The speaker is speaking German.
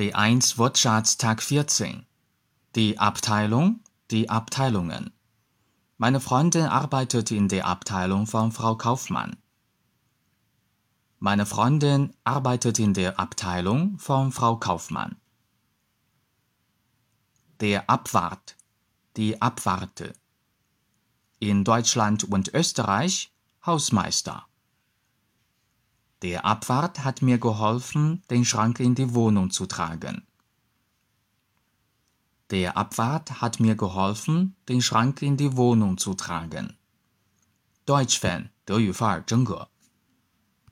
B1 Wortschatz Tag 14. Die Abteilung, die Abteilungen. Meine Freundin arbeitet in der Abteilung von Frau Kaufmann. Meine Freundin arbeitet in der Abteilung von Frau Kaufmann. Der Abwart, die Abwarte. In Deutschland und Österreich Hausmeister. Der Abwart hat mir geholfen, den Schrank in die Wohnung zu tragen. Der Abwart hat mir geholfen, den Schrank in die Wohnung zu tragen. Deutsch Fan 德语范儿真格。